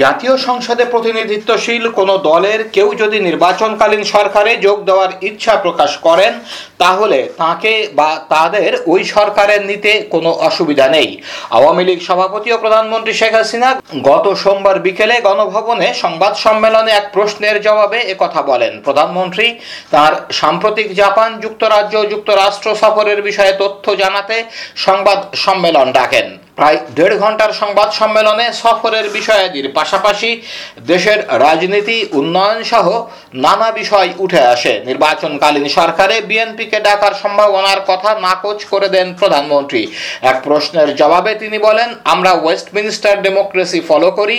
জাতীয় সংসদে প্রতিনিধিত্বশীল কোনো দলের কেউ যদি নির্বাচনকালীন সরকারে যোগ দেওয়ার ইচ্ছা প্রকাশ করেন, তাহলে তাকে বা তাদের ওই সরকারের নিতে কোনো অসুবিধা নেই। আওয়ামী লীগ সভাপতি ও প্রধানমন্ত্রী শেখ হাসিনা গত সোমবার বিকেলে গণভবনে সংবাদ সম্মেলনে এক প্রশ্নের জবাবে কথা বলেন। প্রধানমন্ত্রী তার সাম্প্রতিক জাপান যুক্তরাজ্য যুক্তরাষ্ট্র সফরের বিষয়ে তথ্য জানাতে সংবাদ সম্মেলন ডাকেন। প্রায় দেড় ঘণ্টার সংবাদ সম্মেলনে সফরের বিষয়াদির পাশাপাশি দেশের রাজনীতি উন্নয়ন সহ নানা বিষয় উঠে আসে। নির্বাচনকালীন সরকারে বিএনপিকে ডাকার সম্ভাবনার কথা নাকচ করে দেন প্রধানমন্ত্রী। এক প্রশ্নের জবাবে তিনি বলেন, আমরা ওয়েস্টমিনিস্টার ডেমোক্রেসি ফলো করি।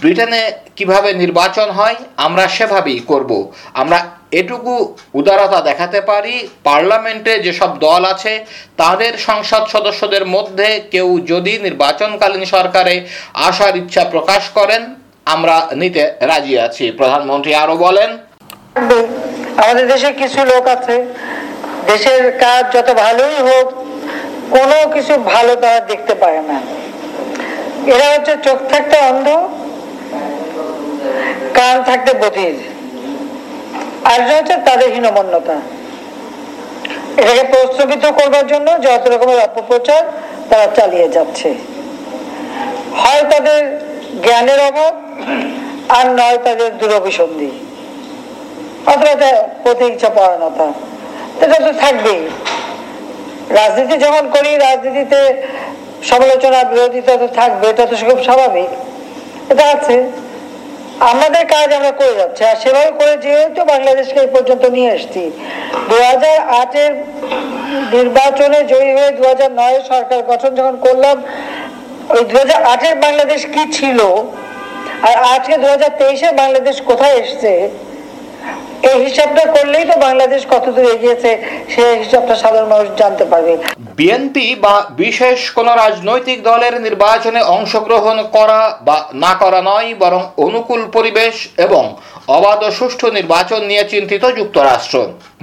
ব্রিটেনে কীভাবে নির্বাচন হয়, আমরা সেভাবেই করব। আমরা এটুকু উদারতা দেখাতে পারি, পার্লামেন্টে যেসব দল আছে, তাদের সংসদ সদস্যদের মধ্যে কেউ যদি নির্বাচনকালীন সরকারে আসার ইচ্ছা প্রকাশ করেন, আমরা নিতে রাজি আছি। প্রধানমন্ত্রী আরও বলেন, আমাদের দেশে কিছু লোক আছে, দেশের কাজ যত ভালোই হোক, কোনো কিছু ভালো তারা দেখতে পায় না। এরা হচ্ছে চোখ থাকতে অন্ধ, কান থাকতে বধির। আর হচ্ছে তাদের হীনমন্যতা। এটাকে প্রস্তাবিত করবার জন্য যত রকমের অপপ্রচার তারা চালিয়ে যাচ্ছে। হয় তাদের জ্ঞানের অভাব, আর নয় তাদের দুরভিসন্ধি। অথবা প্রতিহিংসা পরায়ণতা। এটা তো থাকবেই। রাজনীতি যখন করি, রাজনীতিতে সমালোচনা বিরোধিতা তো থাকবে, এটা তো খুব স্বাভাবিক। এটা আছে। আমাদের কাজ আমরা করে যাচ্ছি, আর সেভাবে করে যেহেতু বাংলাদেশকে এই পর্যন্ত নিয়ে এসছি দু হাজার আটের নির্বাচনে জয়ী হয়ে দু হাজার নয় সরকার গঠন যখন করলাম, ওই দু হাজার আটের বাংলাদেশ কি ছিল? আর আজকে দু হাজার তেইশে বাংলাদেশ কোথায় এসছে? এই হিসাবটা করলেই তো বাংলাদেশ কতদূর এগিয়েছে, সেই হিসাবটা সাধারণ মানুষ জানতে পারবে। বিএনপি বা বিশেষ কোন রাজনৈতিক দলের নির্বাচনে অংশগ্রহণ করা বা না করা নয়, বরং অনুকূল পরিবেশ এবং অবাধ সুষ্ঠু নির্বাচন নিয়ে চিন্তিত যুক্তরাষ্ট্র।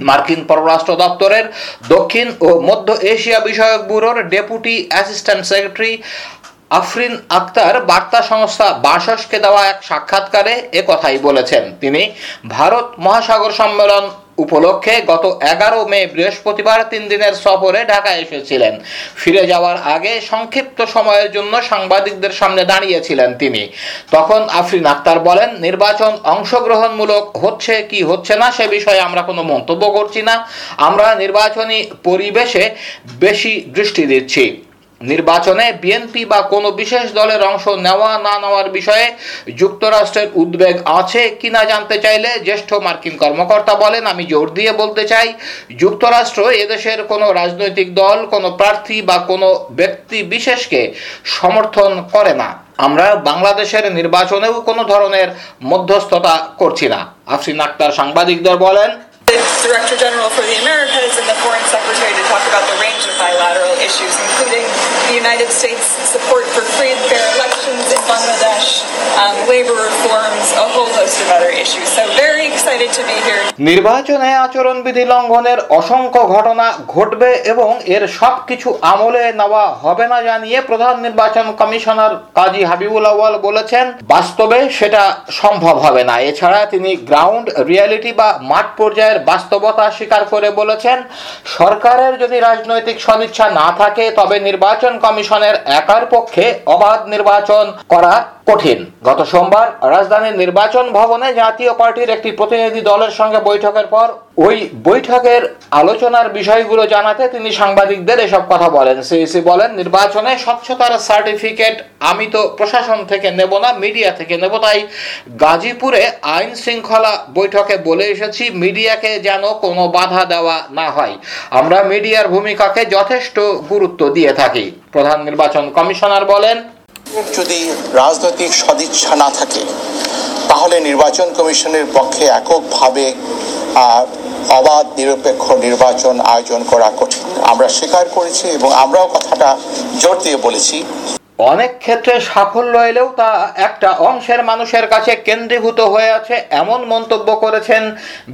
মার্কিন পররাষ্ট্র দপ্তরের দক্ষিণ ও মধ্য এশিয়া বিষয়ক ব্যুরোর deputy assistant secretary Afrin Akhtar বার্তা সংস্থা বাসসকে দেওয়া এক সাক্ষাৎকারে এ কথাই বলেছেন। তিনি, ভারত মহাসাগর সম্মেলন উপলক্ষে গত এগারো মে বৃহস্পতিবার তিন দিনের সফরে ঢাকা এসেছিলেন। ফিরে যাওয়ার আগে সংক্ষিপ্ত সময়ের জন্য সাংবাদিকদের সামনে দাঁড়িয়েছিলেন তিনি। তখন আফরিন আক্তার বলেন, নির্বাচন অংশগ্রহণমূলক হচ্ছে কি হচ্ছে না সে বিষয়ে আমরা কোনো মন্তব্য করছি না। আমরা নির্বাচনী পরিবেশে বেশি দৃষ্টি দিচ্ছি। নির্বাচনে বিএনপি বা কোনো বিশেষ দলের অংশ নেওয়া না নেওয়ার বিষয়ে যুক্তরাষ্ট্রের উদ্বেগ আছে কিনা জানতে চাইলে জ্যেষ্ঠ মার্কিন কর্মকর্তা বলেন, আমি জোর দিয়ে বলতে চাই, যুক্তরাষ্ট্র এদেশের কোনো রাজনৈতিক দল, কোনো প্রার্থী বা কোনো ব্যক্তি বিশেষকে সমর্থন করে না। আমরা বাংলাদেশের নির্বাচনেও কোনো ধরনের মধ্যস্থতা করছি না। আফরিন আক্তার সাংবাদিকদের বলেন the Director General for the Americas and the Foreign Secretary to talk about the range of bilateral issues, including the United States' support for free and fair elections in Bangladesh, um, labor reforms, a whole host of other issues. So very excited to be here. নির্বাচনে আচরণবিধি লঙ্ঘনের অসংখ্য ঘটনা ঘটবে এবং এর সব কিছু আমলে নেওয়া হবে না জানিয়ে প্রধান নির্বাচন কমিশনার কাজী হাবিবুল আওয়াল বলেছেন বাস্তবে সেটা সম্ভব হবে না এছাড়া তিনি গ্রাউন্ড রিয়ালিটি বা মাঠ পর্যায়ের বাস্তবতা স্বীকার করে বলেছেন সরকারের যদি রাজনৈতিক সদিচ্ছা না থাকে তবে নির্বাচন কমিশনের একার পক্ষে অবাধ নির্বাচন করা কঠিন। গত সোমবার রাজধানীর নির্বাচন ভবনে জাতীয় পার্টির একটি প্রতিনিধি দলের সঙ্গে বৈঠকের পর ওই বৈঠকের আলোচনার বিষয়গুলো জানাতে তিনি সাংবাদিকদের এসব কথা বলেন। সিইসি বলেন, নির্বাচনে স্বচ্ছতার সার্টিফিকেট আমি তো প্রশাসন থেকে নেব না, মিডিয়া থেকে নেব, তাই গাজীপুরে আইন শৃঙ্খলা বৈঠকে বলে এসেছি, মিডিয়াকে যেন কোনো বাধা দেওয়া না হয়। আমরা মিডিয়ার ভূমিকাকে যথেষ্ট গুরুত্ব দিয়ে থাকি। প্রধান নির্বাচন কমিশনার বলেন যদি রাজনৈতিক সদিচ্ছা না থাকে, তাহলে নির্বাচন কমিশনের পক্ষে এককভাবে অবাধ, নিরপেক্ষ নির্বাচন আয়োজন করা কঠিন। আমরা স্বীকার করেছি এবং আমরাও কথাটা জোর দিয়ে বলেছি। অনেক ক্ষেত্রে সাফল্য এলেও তা একটা অংশের মানুষের কাছে কেন্দ্রীভূত হয়ে আছে, এমন মন্তব্য করেছেন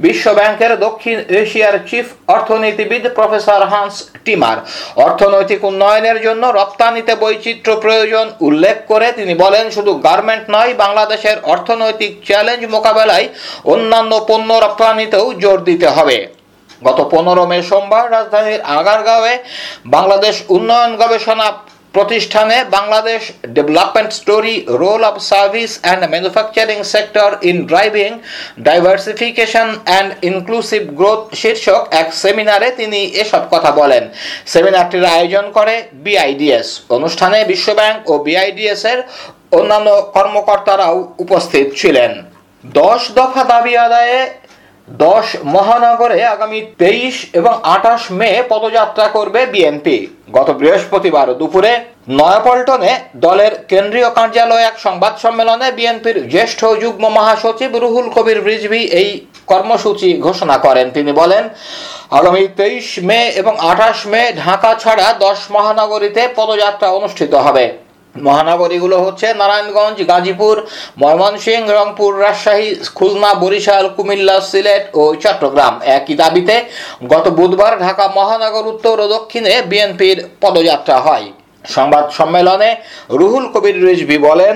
বিশ্ব ব্যাংকের দক্ষিণ এশিয়ার চিফ অর্থনীতিবিদ প্রফেসর হান্স টিমার। অর্থনৈতিক উন্নয়নের জন্য রপ্তানিতে বৈচিত্র্য প্রয়োজন, উল্লেখ করে তিনি বলেন, শুধু গার্মেন্ট নয়, বাংলাদেশের অর্থনৈতিক চ্যালেঞ্জ মোকাবেলায় অন্যান্য পণ্য রপ্তানিতেও জোর দিতে হবে। গত পনেরো মে সোমবার রাজধানীর আগারগাঁওয়ে বাংলাদেশ উন্নয়ন গবেষণা প্রতিষ্ঠানে Bangladesh development story, role of service and manufacturing sector in driving, diversification and inclusive growth শীর্ষক এক সেমিনারে তিনি এসব কথা বলেন। সেমিনারটির আয়োজন করে বিআইডিএস। অনুষ্ঠানে বিশ্বব্যাংক ও বিআইডিএস এর অন্যান্য কর্মকর্তারাও উপস্থিত ছিলেন। দশ দফা দাবি আদায়ে দশ মহানগরে আগামী তেইশ এবং আঠাশ মে পদযাত্রা করবে বিএনপি। গত বৃহস্পতিবার দুপুরে নয়াপল্টনে দলের কেন্দ্রীয় কার্যালয়ে এক সংবাদ সম্মেলনে বিএনপির জ্যেষ্ঠ যুগ্ম মহাসচিব রুহুল কবির রিজভি এই কর্মসূচি ঘোষণা করেন। তিনি বলেন, আগামী তেইশ মে এবং আঠাশ মে ঢাকা ছাড়া দশ মহানগরীতে পদযাত্রা অনুষ্ঠিত হবে। মহানগরীগুলো হচ্ছে নারায়ণগঞ্জ, গাজীপুর, ময়মনসিংহ, রংপুর, রাজশাহী, খুলনা, বরিশাল, কুমিল্লা, সিলেট ও চট্টগ্রাম। একই দাবিতে গত বুধবার ঢাকা মহানগর উত্তর ও দক্ষিণে বিএনপির পদযাত্রা হয়। সংবাদ সম্মেলনে রুহুল কবির রিজভি বলেন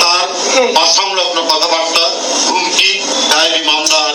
তার অসংলগ্ন কথাবার্তা, হুমকি, ডায়েরি মামলা আর